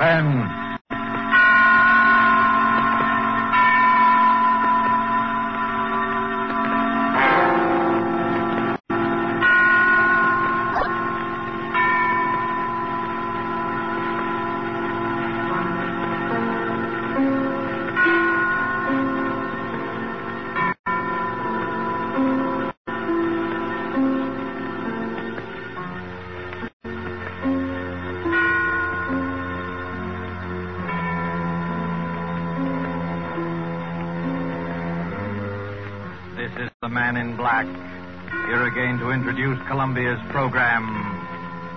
Suspense. Man in black. Here again to introduce Columbia's program,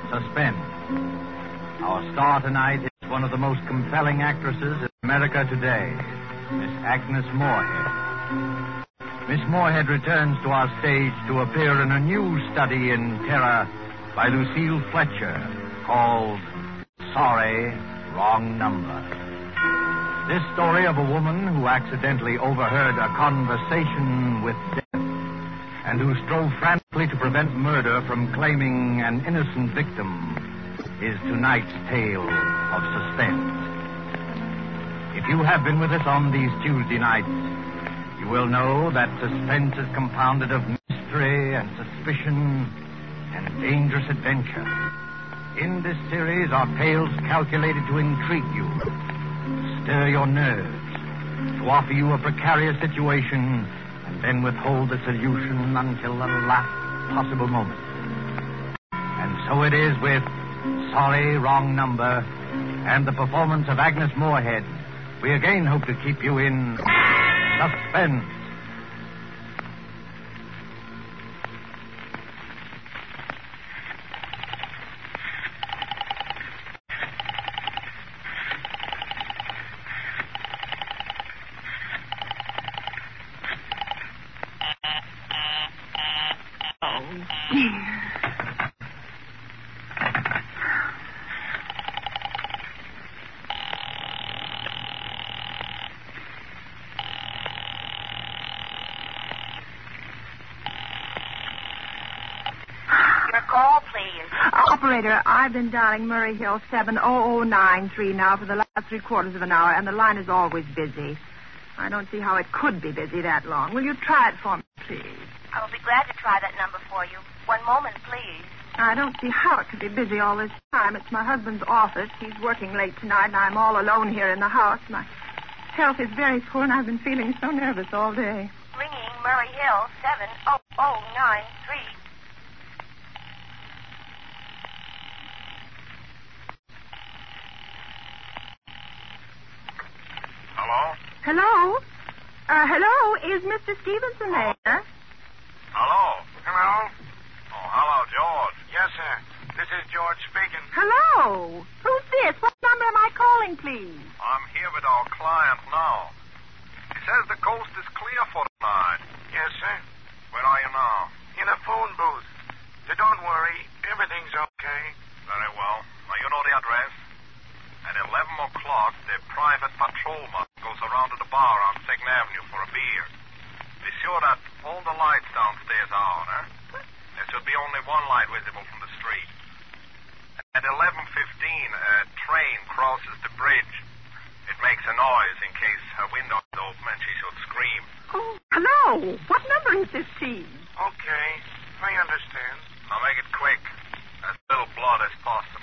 Suspense. Our star tonight is one of the most compelling actresses in America today, Miss Agnes Moorehead. Miss Moorehead returns to our stage to appear in a new study in terror by Lucille Fletcher called Sorry, Wrong Number. This story of a woman who accidentally overheard a conversation with and who strove frantically to prevent murder from claiming an innocent victim is tonight's tale of suspense. If you have been with us on these Tuesday nights, you will know that suspense is compounded of mystery and suspicion and dangerous adventure. In this series are tales calculated to intrigue you, stir your nerves, to offer you a precarious situation, and then withhold the solution until the last possible moment. And so it is with Sorry, Wrong Number and the performance of Agnes Moorehead. We again hope to keep you in suspense. Your call, please. Operator, I've been dialing Murray Hill 70093 now for the last three quarters of an hour, and the line is always busy. I don't see how it could be busy that long. Will you try it for me, please? I will be glad to try that number for you. One moment, please. I don't see how it could be busy all this time. It's my husband's office. He's working late tonight, and I'm all alone here in the house. My health is very poor, and I've been feeling so nervous all day. Ringing Murray Hill, 70093. Hello? Hello? Uh, hello? Is Mr. Stevenson there? Hello? hello? Hello? Oh, hello, George. Yes, sir. This is George speaking. Hello? Who's this? What number am I calling, please? I'm here with our client now. He says the coast is clear for tonight. Yes, sir. Where are you now? In a phone booth. So don't worry. Everything's okay. Very well. Now, you know the address patrolman goes around to the bar on 2nd Avenue for a beer. Be sure that all the lights downstairs are on, huh? There should be only one light visible from the street. At 11.15, a train crosses the bridge. It makes a noise in case her window is open and she should scream. Oh, hello. What number is this team? Okay, I understand. I'll make it quick. As little blood as possible,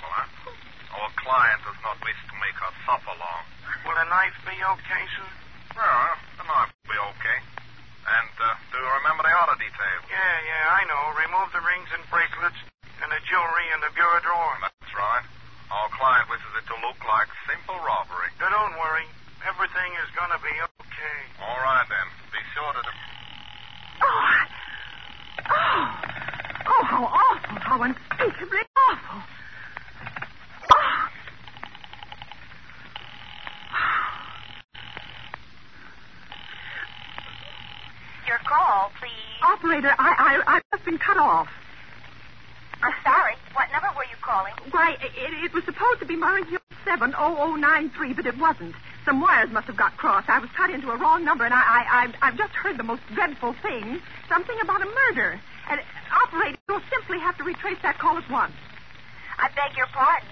huh? Our client does not wish to make her suffer long. Will the knife be okay, sir? Well, the knife will be okay. And uh, do you remember the other details? Yeah, yeah, I know. Remove the rings and bracelets and the jewelry in the bureau drawer. That's right. Our client wishes it to look like simple robbery. Now, don't worry. Everything is going to be okay. All right, then. Be sure to... Oh, oh, oh, how awful, how unspeakably awful. Oh. Your call, please. Operator, I, I, I've just been cut off. I'm sorry. What number were you calling? Why, it, it was supposed to be Murray Hill 70093, but it wasn't. Some wires must have got crossed. I was cut into a wrong number, and I, I, I've, I've just heard the most dreadful thing. Something about a murder. And, operator, you'll simply have to retrace that call at once. I beg your pardon.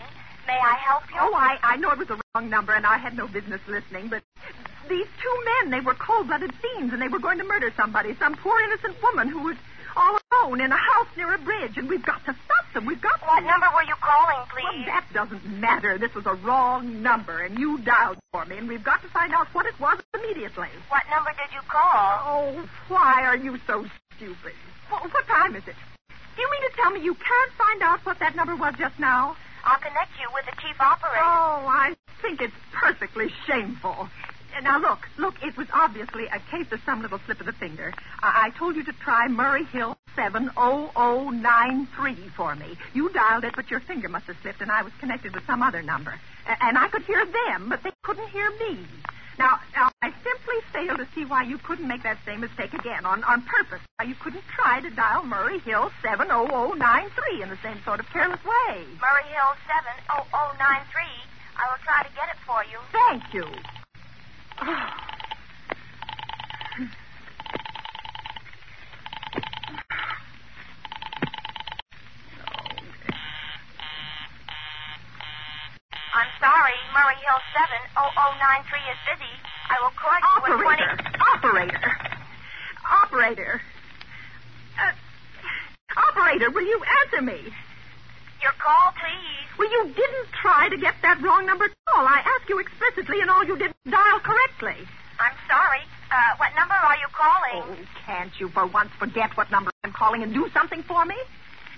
May I help you? Oh, I, I know it was the wrong number, and I had no business listening, but these two men, they were cold-blooded fiends, and they were going to murder somebody, some poor innocent woman who was all alone in a house near a bridge, and we've got to stop them. We've got What number were you calling, Well, please? that doesn't matter. This was a wrong number, and you dialed for me, and we've got to find out what it was immediately. What number did you call? Oh, why are you so stupid? Well, what time is it? Do you mean to tell me you can't find out what that number was just now? I'll connect you with the chief operator. Oh, I think it's perfectly shameful. Now, look, look, it was obviously a case of some little slip of the finger. I, I told you to try Murray Hill 70093 for me. You dialed it, but your finger must have slipped, and I was connected with some other number. A- and I could hear them, but they couldn't hear me. Now, now, I simply fail to see why you couldn't make that same mistake again on, on purpose. Why you couldn't try to dial Murray Hill 70093 in the same sort of careless way. Murray Hill 70093. I will try to get it for you. Thank you. I'm sorry. Murray Hill 70093 is busy. I will call you in 20... Operator! Operator! Operator! Uh, operator, will you answer me? Your call, please. Well, you didn't try to get that wrong number at all. I asked you explicitly, and all you did was dial correctly. I'm sorry. Uh, what number are you calling? Oh, can't you for once forget what number I'm calling and do something for me?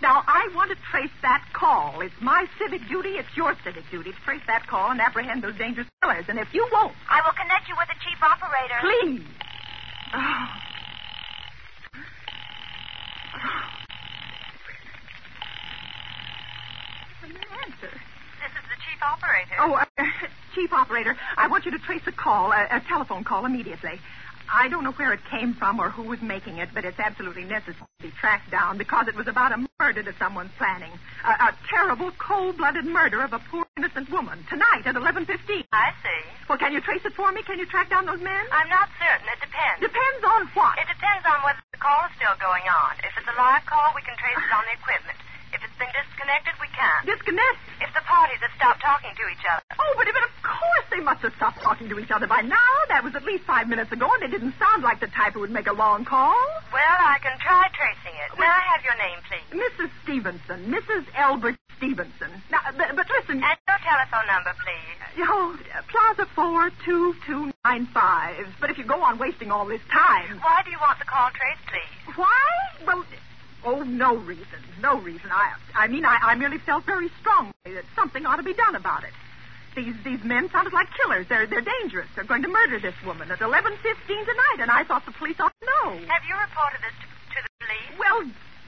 Now, I want to trace that call. It's my civic duty, it's your civic duty to trace that call and apprehend those dangerous killers. And if you won't, I will connect you with the chief operator. please. Oh. An answer. This is the chief operator. Oh, uh, Chief Operator, I want you to trace a call, a, a telephone call, immediately. I don't know where it came from or who was making it, but it's absolutely necessary to be tracked down because it was about a murder that someone's planning. A, a terrible, cold-blooded murder of a poor innocent woman tonight at 11.15. I see. Well, can you trace it for me? Can you track down those men? I'm not certain. It depends. Depends on what? It depends on whether the call is still going on. If it's a live call, we can trace it on the equipment. It's been disconnected, we can't. Disconnect. If the parties have stopped talking to each other. Oh, but, but of course they must have stopped talking to each other by now. That was at least five minutes ago, and they didn't sound like the type who would make a long call. Well, I can try tracing it. May I have your name, please? Mrs. Stevenson, Mrs. Elbert Stevenson. Now, but, but listen. And your telephone number, please. Oh, Plaza 42295. But if you go on wasting all this time. Why do you want the call traced, please? Why? Well, oh, no reason. No reason. I I mean, I, I merely felt very strongly that something ought to be done about it. These these men sounded like killers. They're they're dangerous. They're going to murder this woman at 11:15 tonight, and I thought the police ought to know. Have you reported this to, to the police? Well,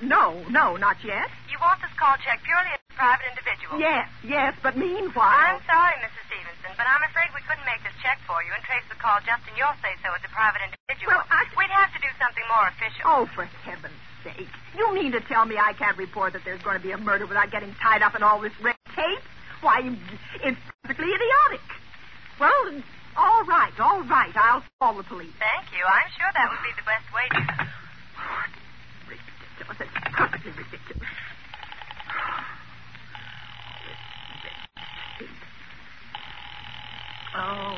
no, no, not yet. You want this call checked purely as a private individual? Yes, yes, but meanwhile. I'm sorry, Mrs. Stevenson, but I'm afraid we couldn't make this check for you and trace the call just in your say-so as a private individual. Well, I- We'd have to do something more official. Oh, for heaven's sake. You mean to tell me I can't report that there's going to be a murder without getting tied up in all this red tape? Why, it's perfectly idiotic. Well, All right, all right. I'll call the police. Thank you. I'm sure that would be the best way to. Ridiculous. It's perfectly ridiculous. Oh.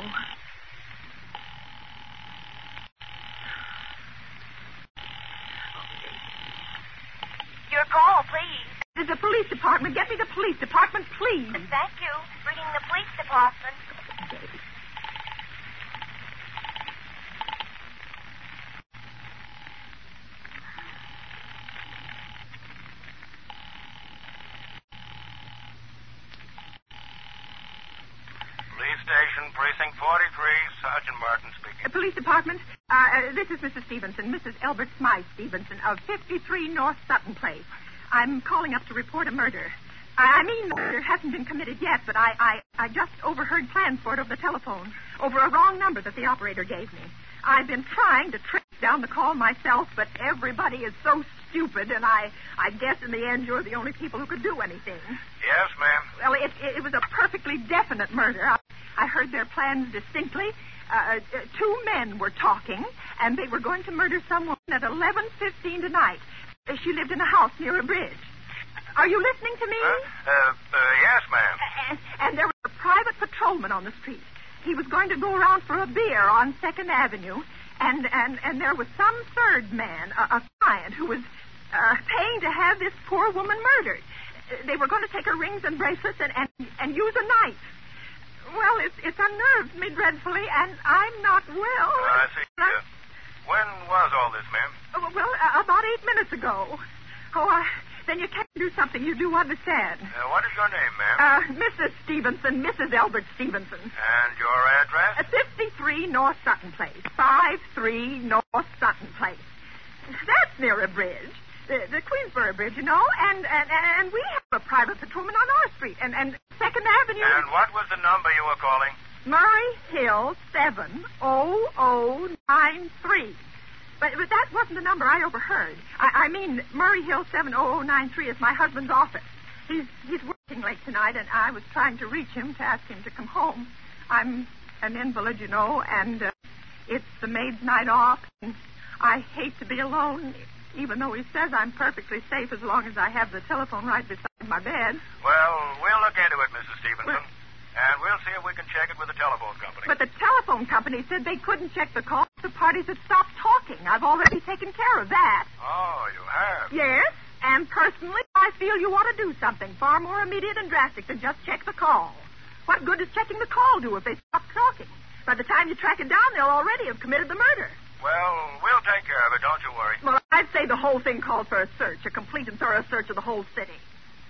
Your call, please. There's a police department. Get me the police department, please. Thank you. Bringing the police department. Police station, precinct 43, Sergeant Martin speaking. Uh, police department. Uh, uh, this is Mrs. Stevenson, Mrs. Elbert Smythe Stevenson of 53 North Sutton Place. I'm calling up to report a murder. I mean, murder hasn't been committed yet, but I, I, I just overheard plans for it over the telephone, over a wrong number that the operator gave me. I've been trying to track down the call myself, but everybody is so stupid, and I, I guess in the end you're the only people who could do anything. Yes, ma'am. Well, it, it, it was a perfectly definite murder. I, I heard their plans distinctly. Uh, uh, two men were talking, and they were going to murder someone at 11.15 tonight. Uh, She lived in a house near a bridge. Are you listening to me? Huh? Uh, uh, yes, ma'am. And, and there was a private patrolman on the street. He was going to go around for a beer on Second Avenue, and and and there was some third man, a, a client, who was uh, paying to have this poor woman murdered. Uh, They were going to take her rings and bracelets and and, and use a knife. Well, it's it's unnerved me dreadfully, and I'm not well. Uh, I see. When was all this, ma'am? Uh, well, uh, about eight minutes ago. Oh, uh, then you can do something. You do understand. Uh, what is your name, ma'am? Uh, Mrs. Stevenson, Mrs. Albert Stevenson. and your address? Uh, 53 North Sutton Place. 53 North Sutton Place. That's near a bridge. The, the Queensboro Bridge, you know, and, and and we have a private patrolman on our street, and, and Second Avenue. And what was the number you were calling? Murray Hill seven oh oh nine three. But, but that wasn't the number I overheard. I, I mean, Murray Hill seven oh oh nine three is my husband's office. He's he's working late tonight, and I was trying to reach him to ask him to come home. I'm an invalid, you know, and uh, it's the maid's night off, and I hate to be alone. Even though he says I'm perfectly safe as long as I have the telephone right beside my bed. Well, we'll look into it, Mrs. Stevenson. Well- and we'll see if we can check it with the telephone company. But the telephone company said they couldn't check the call. The parties had stopped talking. I've already taken care of that. Oh, you have? Yes, and personally, I feel you ought to do something far more immediate and drastic than just check the call. What good does checking the call do if they stop talking? By the time you track it down, they'll already have committed the murder. Well, we'll take care of it, don't you worry. Well, I'd say the whole thing called for a search, a complete and thorough search of the whole city.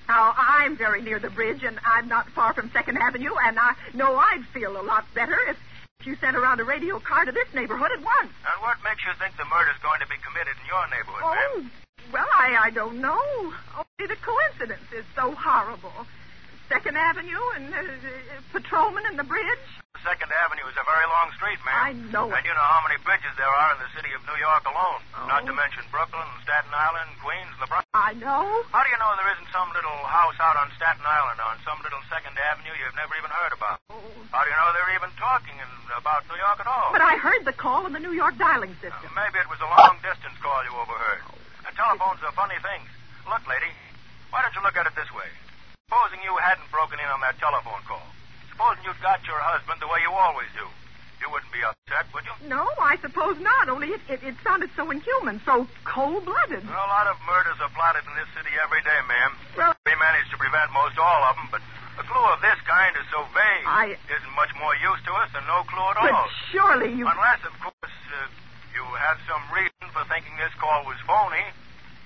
Now, I'm very near the bridge, and I'm not far from Second Avenue, and I know I'd feel a lot better if if you sent around a radio car to this neighborhood at once. And what makes you think the murder's going to be committed in your neighborhood, ma'am? Oh, well, I, I don't know. Only the coincidence is so horrible. Second Avenue and uh, uh, patrolman and the bridge. Second Avenue is a very long street, ma'am. I know And you know how many bridges there are in the city of New York alone. Oh. Not to mention Brooklyn, Staten Island, Queens, and the Bronx. I know. How do you know there isn't some little house out on Staten Island on some little Second Avenue you've never even heard about? Oh, How do you know they're even talking in, about New York at all? But I heard the call on the New York dialing system. Uh, maybe it was a long distance call you overheard. And telephones are funny things. Look, lady, why don't you look at it this way? Supposing you hadn't broken in on that telephone call. Supposing you'd got your husband the way you always do. You wouldn't be upset, would you? No, I suppose not. Only it, it, it sounded so inhuman, so cold-blooded. Well, a lot of murders are plotted in this city every day, ma'am. Well, We managed to prevent most all of them, but a clue of this kind is so vague. I- Isn't much more use to us than no clue at but all. surely you... Unless, of course, uh, you have some reason for thinking this call was phony,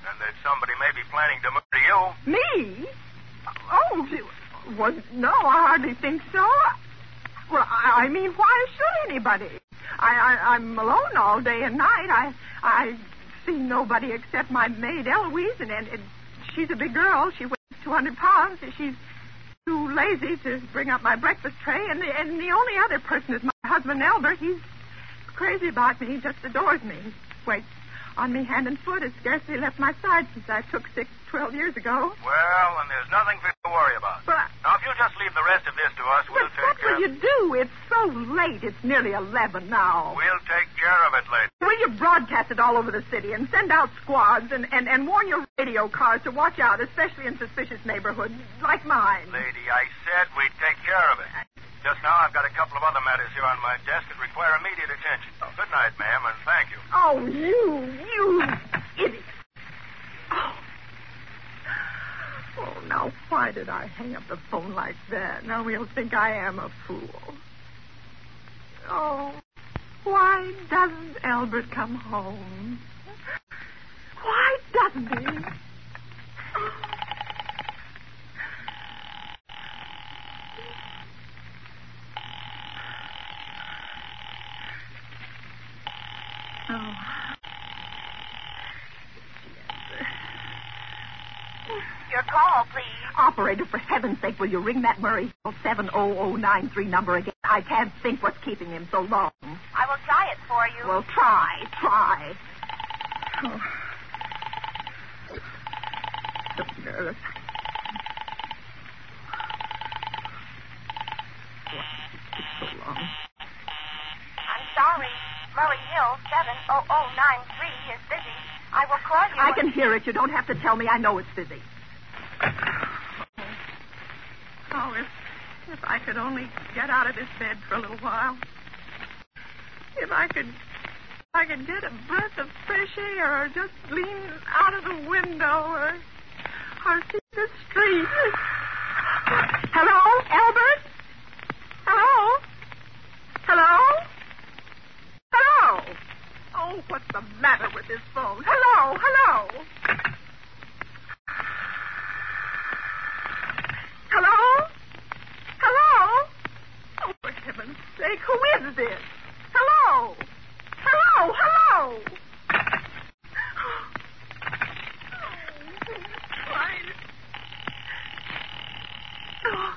and that somebody may be planning to murder you. Me? Oh, well, no, I hardly think so. Well, I, I mean, why should anybody? I, I, I'm alone all day and night. I, I see nobody except my maid Eloise, and, and, and she's a big girl. She weighs 200 pounds. She's too lazy to bring up my breakfast tray, and the, and the only other person is my husband Albert. He's crazy about me. He just adores me. Waits on me hand and foot. Has scarcely left my side since I took sick 12 years ago. Well, then there's nothing for you to worry about. But I- Now, if you'll just leave the rest of this to us, we'll But take what care What will you do? It's so late. It's nearly 11 now. We'll take care of it, lady. Will you broadcast it all over the city and send out squads and, and, and warn your radio cars to watch out, especially in suspicious neighborhoods like mine? Lady, I said we'd take care of it. Just now, I've got a couple of other matters here on my desk that require immediate attention. Good night, ma'am, and thank you. Oh, you, you idiot. Oh. Oh, now why did I hang up the phone like that? Now he'll think I am a fool. Oh, why doesn't Albert come home? Why doesn't he? Oh. Your call, please. Operator, for heaven's sake, will you ring that Murray 70093 number again? I can't think what's keeping him so long. I will try it for you. Well, try, try. Oh. So nervous. Why so long? I'm sorry. Murray Hill 70093 is busy. I will call you. I when- can hear it. You don't have to tell me. I know it's busy. Oh, if if I could only get out of this bed for a little while. If I could I could get a breath of fresh air or just lean out of the window or or see the street. Hello, Albert? Hello? Hello? Hello? Oh, what's the matter with this phone? Hello, hello. Hello? Hello? Oh, for heaven's sake, who is this? Hello? Hello, hello. Why? Oh.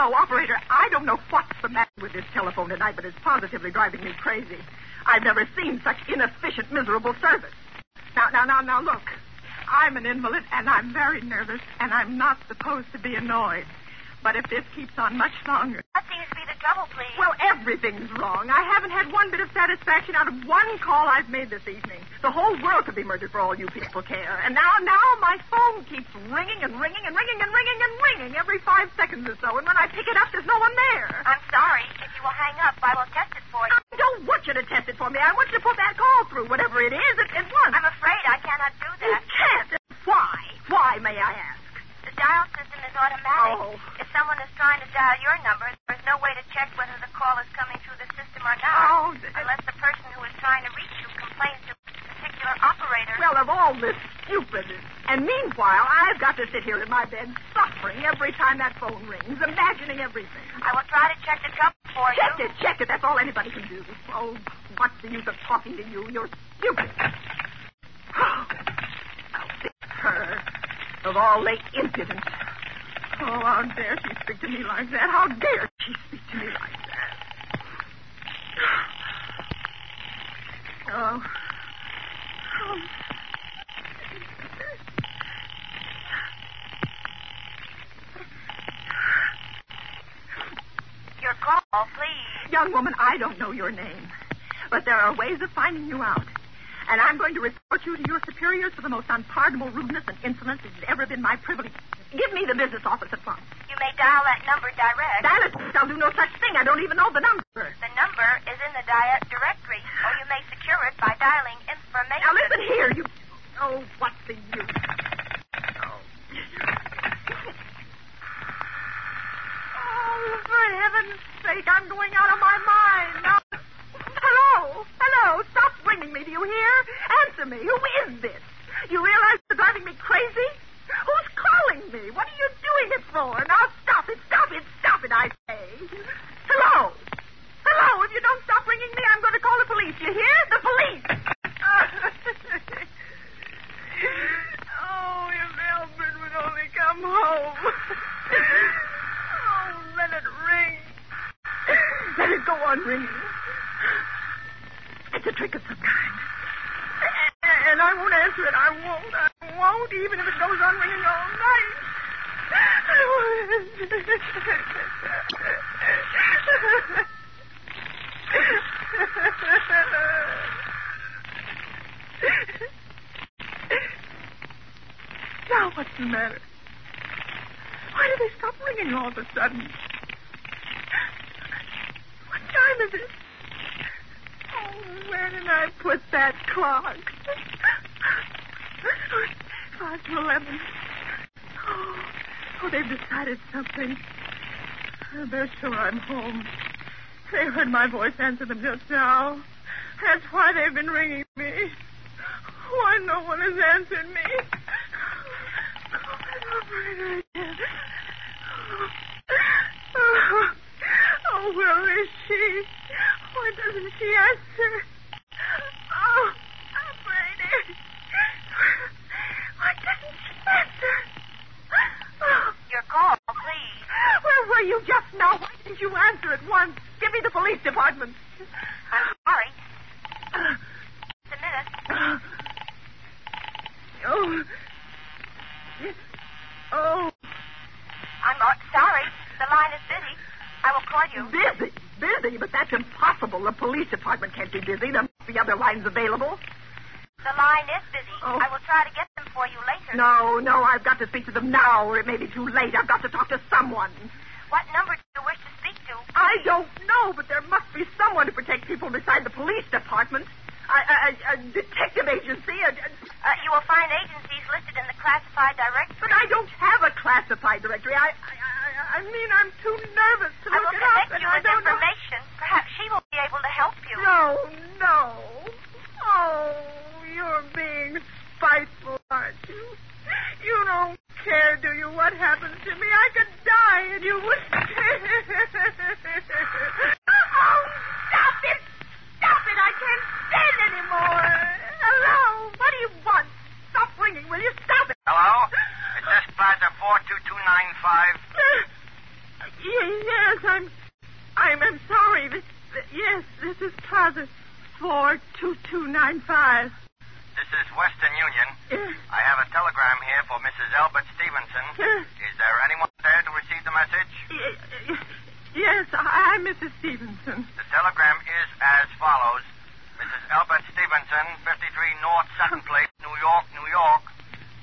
Oh, operator, I don't know what's the matter with this telephone tonight, but it's positively driving me crazy. I've never seen such inefficient, miserable service. Now, now, now, now, look. I'm an invalid, and I'm very nervous, and I'm not supposed to be annoyed. But if this keeps on much longer, What seems to be the trouble, please? well, everything's wrong. I haven't had one bit of satisfaction out of one call I've made this evening. The whole world could be murdered for all you people care. And now, now, my phone keeps ringing and ringing and ringing and ringing and ringing every five seconds or so. And when I pick it up, there's no one there. I'm sorry. If you will hang up, I will test it for you. I don't want you to test it for me. I want you to put that call through, whatever it is, at, at once. I'm afraid I cannot do that. You that. can't. Why? Why, may I ask? The dial system is automatic. Oh. If someone is trying to dial your number, there's no way to check whether the call is coming through the system or not. Oh, th- Unless the person who is trying to reach you complains to a particular operator. Well, of all this stupid. And meanwhile, I've got to sit here in my bed suffering every time that phone rings, imagining everything. I will try to check the trouble for you. Check it, check it. That's all anybody can do. Oh, what's the use of talking to you? You're stupid. Oh, this her. Of all late impudence. Oh, how dare she speak to me like that? How dare she speak to me like that? Oh. oh. Your call, please. Young woman, I don't know your name, but there are ways of finding you out. And I'm going to report you to your superiors for the most unpardonable rudeness and insolence that has ever been my privilege. Give me the business office at once. You may dial that number direct. Dial it. I'll do no such thing. I don't even know the number. The number is in the di- directory, or you may secure it by dialing information. Now listen here, you. Oh, what's the use? Oh. oh, for heaven's sake, I'm going out of my mind. Now, hello, hello, stop ringing me. Do you hear? Answer me. Who is this? You realize you're driving me crazy? Who's calling me? What are you doing it for? Now stop it, stop it, stop it, I say. Hello. Hello, if you don't stop ringing me, I'm going to call the police. You hear? The police. oh, if Albert would only come home. oh, let it ring. Let it go on ringing. It's a trick of some kind. And I won't answer it. I won't. I won't, even if it goes on ringing all night. now, what's the matter? Why did they stop ringing all of a sudden? What time is it? Oh, where did I put that clock? Five to eleven. Oh, oh, decided something. Oh, they're sure I'm home. They heard my voice answer them just now. That's why they've been ringing me. Why no one has answered me. Oh. Oh, oh, where is she? Why doesn't she answer? Oh, operator. Why doesn't she answer? Oh, Your call, please. where were you just now? Why didn't you answer at once? Give me the police department. I'm sorry. Just a minute. Oh. Oh, I'm uh, sorry. The line is busy. I will call you. busy. Busy, but that's impossible. The police department can't be busy. There must be other lines available. The line is busy. Oh. I will try to get them for you later. No, no, I've got to speak to them now, or it may be too late. I've got to talk to someone. What number do you wish to speak to? I don't know, but there must be someone to protect people beside the police department. A, a, a- detective agency. A, Uh, you will find agencies listed in the classified directory. but I don't have a classified directory. I, I, I, I mean, I'm too nervous to I look will it up, connect and you with don't know. information. Perhaps she will be able to help you. No, no. Oh, you're being spiteful, aren't you? You don't care, do you, what happens to me? I could die and you wouldn't care. oh, stop it! Stop it! I can't stand anymore. Hello? What do you want? Stop ringing, will you? Stop it. Hello? it's this Plaza 42295? yes, I'm... I'm, I'm sorry. This, yes, this is Plaza 42295. This is Western Union. I have a telegram here for Mrs. Albert Stevenson. Is there anyone there to receive the message? yes. I- I'm Mrs. Stevenson. The telegram is as follows. Mrs. Albert Stevenson, 53 North Sutton Place, New York, New York.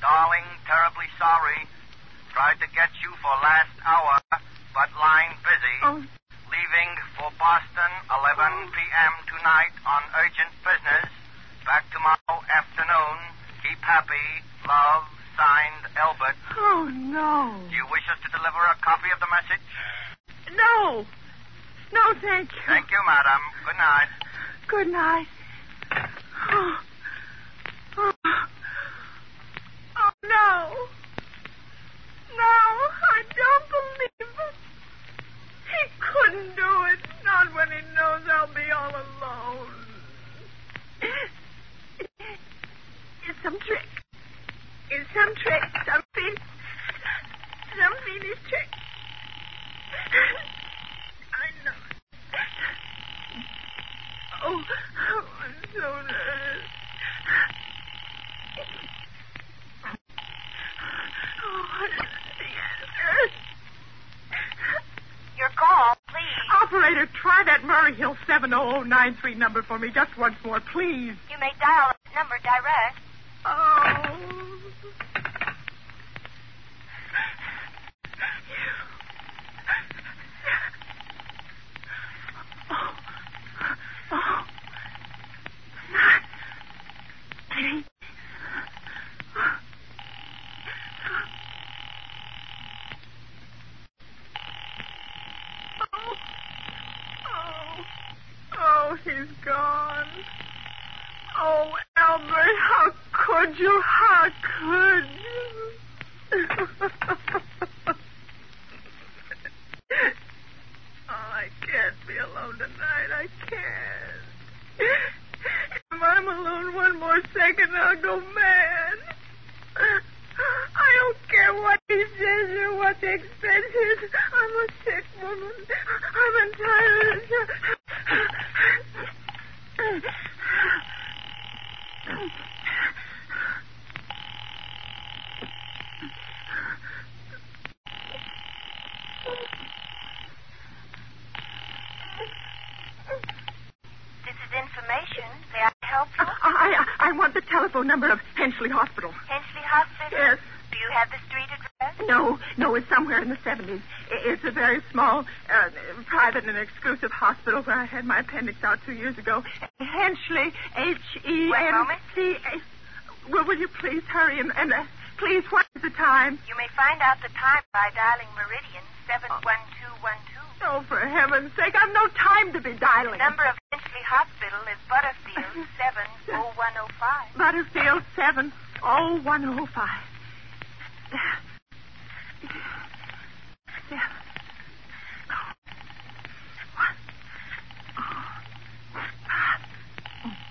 Darling, terribly sorry. Tried to get you for last hour, but line busy. Oh, Leaving for Boston, 11 p.m. tonight on urgent business. Back tomorrow afternoon. Happy. Love, signed Albert. oh no, Do you wish us to deliver a copy of the message? no, no, thank you. Thank you, madam. Good night. Good night. Oh, Oh. Oh. No. No, I don't believe it. He couldn't do it. Not when he knows I'll be all alone. Some trick. It's some trick. Some fiend. Some fiendish trick. I know. Oh, oh I'm so nervous. Oh, what is the? Your call, please. Operator, try that Murray Hill 70093 number for me just once more, please. You may dial that number direct. Oh. Oh. Oh. Not. Please. Oh. Oh. Oh, he's gone. Oh, Albert, how could you? How could you? oh, I can't be alone tonight. I can't. If I'm alone one more second, I'll go mad. I don't care what he says or what the expense is. I'm a sick woman. I'm entitled. This is information. May I help you? I, I, I want the telephone number of Henchley Hospital. Henchley Hospital? Yes. Do you have the street address? No, no, it's somewhere in the 70s. It's a very small, uh, private and exclusive hospital where I had my appendix out two years ago. Henchley, H-E-N-C... Well, will you please hurry and, and uh, please, what is the time? You may find out the time by dialing Meridian 71212. Oh, for heaven's sake, I've no time to be dialing. The number of Henchley Hospital is Butterfield 70105. Butterfield 70105. Seven. Oh, one. Oh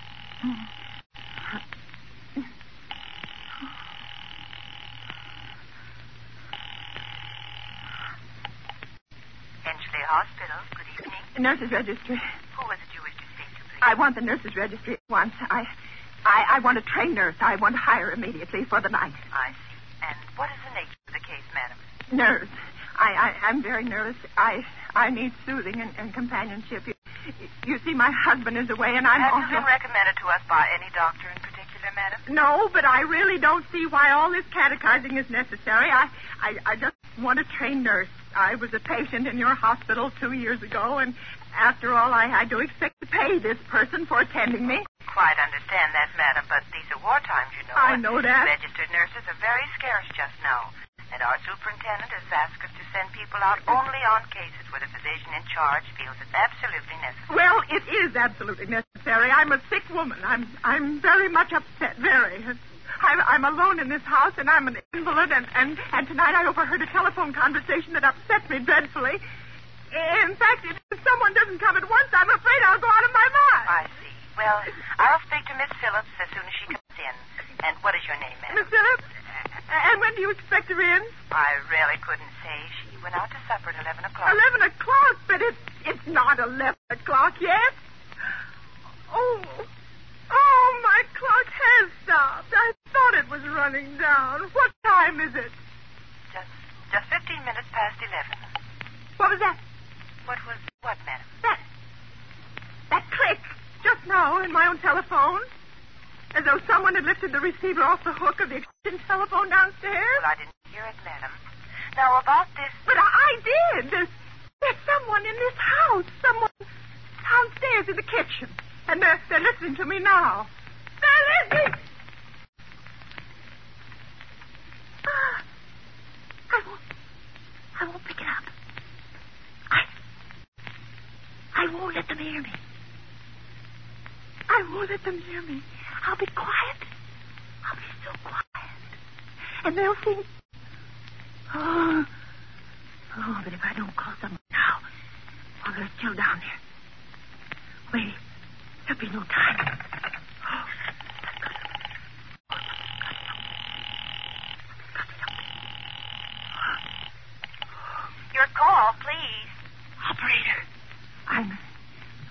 Henchley Hospital, good evening. Nurses registry. Who was it you wished to speak to, please? I want the nurses registry at once. I, I, I want a trained nurse. I want to hire immediately for the night. I see. And what is the nature of the case, madam? Nerves. I, I, I'm very nervous. I, I need soothing and, and companionship. You, you see, my husband is away, and I'm Have you also. been recommended to us by any doctor in particular, madam? No, but I really don't see why all this catechizing is necessary. I, I, I just want a trained nurse. I was a patient in your hospital two years ago, and after all, I, had to expect to pay this person for attending me. Quite understand that, madam, but these are war times, you know. I know that. Registered nurses are very scarce just now. And our superintendent has asked us to send people out only on cases where the physician in charge feels it's absolutely necessary. Well, it is absolutely necessary. I'm a sick woman. I'm I'm very much upset. Very. I'm, I'm alone in this house, and I'm an invalid, and, and, and tonight I overheard a telephone conversation that upset me dreadfully. In fact, if someone doesn't come at once, I'm afraid I'll go out of my mind. I see. Well, I'll speak to Miss Phillips as soon as she comes in. And what is your name, madam? Miss Phillips, and when do you expect her in? I really couldn't say. She went out to supper at 11 o'clock. Eleven o'clock, but it's it's not eleven o'clock yet. Oh, my clock has stopped. I thought it was running down. What time is it? Just, just 15 minutes past 11. What was that? What was what, madam? That that click just now in my own telephone, as though someone had lifted the receiver off the hook of the extension telephone downstairs. Well, I didn't hear it, madam. Now, about this... But I, I did. There's, there's someone in this house. Someone downstairs in the kitchen. And they're, they're listening to me now. They're listening. I won't. I won't pick it up. I. I won't let them hear me. I won't let them hear me. I'll be quiet. I'll be so quiet. and they'll think. Oh, oh, but if I don't call someone now, while they're still down there. Wait, there'll be no time. Oh, Your call, please. Operator, I'm,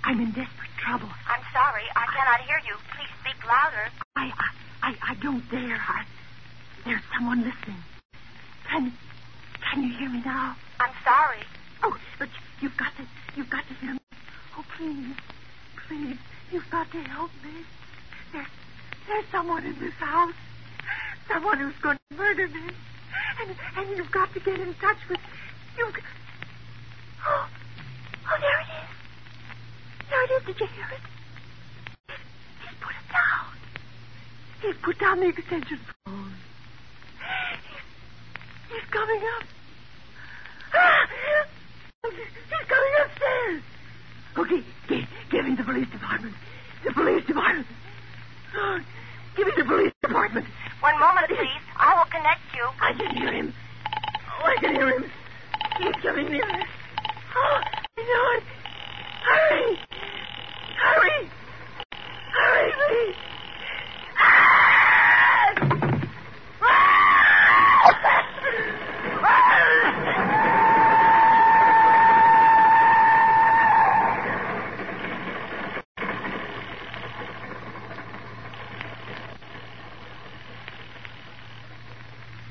I'm in desperate trouble. I'm sorry, I cannot hear you. Please speak louder. I, I, I, I don't dare. I, there's someone listening. Can, can you hear me now? I'm sorry. Oh, but you've got to, you've got to hear me. Oh, please, please, you've got to help me. There's, there's someone in this house. Someone who's going to murder me. And, and you've got to get in touch with, you've got... Oh, oh, there it is. There it is. Did you hear it? He's put it down. He's put down the extension phone. He's, he's coming up. Ah! He's coming upstairs. Okay, give me the police department. The police department. Oh, give me the police department. One moment, please. I will connect you. I can hear him. Oh, I can hear him. He's coming near. Oh, I know it. Hurry! Hurry! Hurry, please!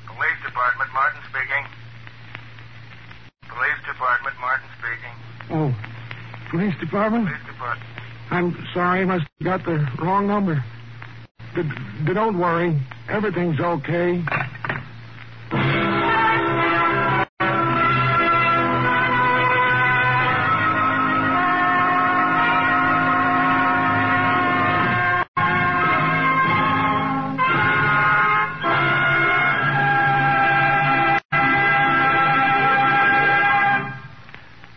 Police Department, Martin speaking. Police Department, Martin speaking. Oh, police department? Police Department. I'm sorry, I must have the wrong number. D- don't worry, everything's okay.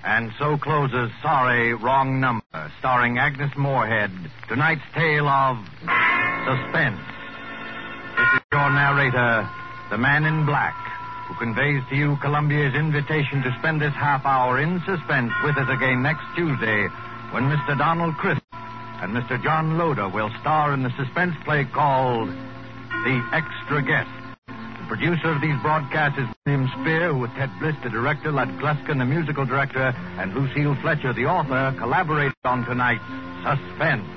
And so closes Sorry, Wrong Number, starring Agnes Moorehead. Tonight's tale of suspense. This is your narrator, the man in black, who conveys to you Columbia's invitation to spend this half hour in suspense with us again next Tuesday when Mr. Donald Crisp and Mr. John Loder will star in the suspense play called The Extra Guest. The producer of these broadcasts is William Spier, who with Ted Bliss, the director, Lud Gluskin, the musical director, and Lucille Fletcher, the author, collaborated on tonight's Suspense.